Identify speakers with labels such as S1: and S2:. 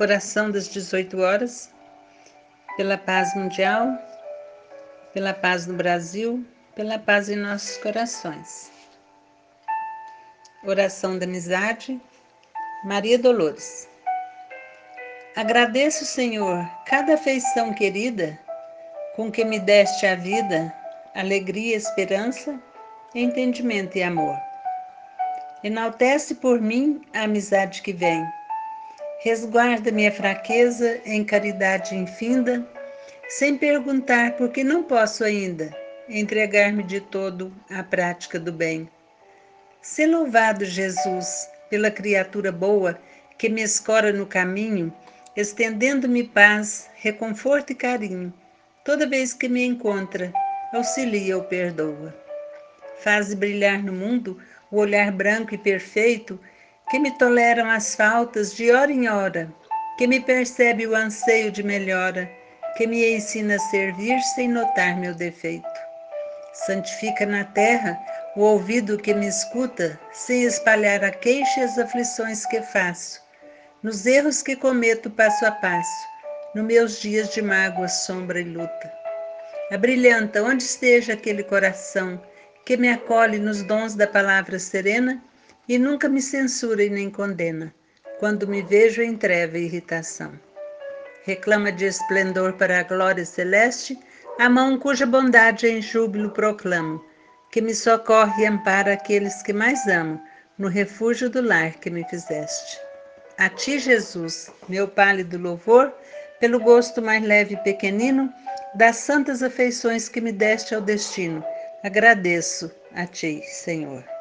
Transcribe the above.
S1: Oração das 18 horas, pela paz mundial, pela paz no Brasil, pela paz em nossos corações. Oração da amizade, Maria Dolores. Agradeço, Senhor, cada afeição querida com que me deste a vida, alegria, esperança, entendimento e amor. Enaltece por mim a amizade que vem Resguarda minha fraqueza em caridade infinda, sem perguntar por que não posso ainda entregar-me de todo à prática do bem. Se louvado Jesus pela criatura boa que me escora no caminho, estendendo-me paz, reconforto e carinho. Toda vez que me encontra, auxilia ou perdoa. Faz brilhar no mundo o olhar branco e perfeito que me toleram as faltas de hora em hora, que me percebe o anseio de melhora, que me ensina a servir sem notar meu defeito. Santifica na terra o ouvido que me escuta, sem espalhar a queixa e as aflições que faço, nos erros que cometo passo a passo, nos meus dias de mágoa, sombra e luta. Abrilhanta onde esteja aquele coração que me acolhe nos dons da palavra serena e nunca me censura e nem condena, quando me vejo em treva e irritação. Reclama de esplendor para a glória celeste a mão cuja bondade em júbilo proclamo, que me socorre e ampara aqueles que mais amo, no refúgio do lar que me fizeste. A ti, Jesus, meu pálido louvor, pelo gosto mais leve e pequenino, das santas afeições que me deste ao destino, agradeço a ti, Senhor.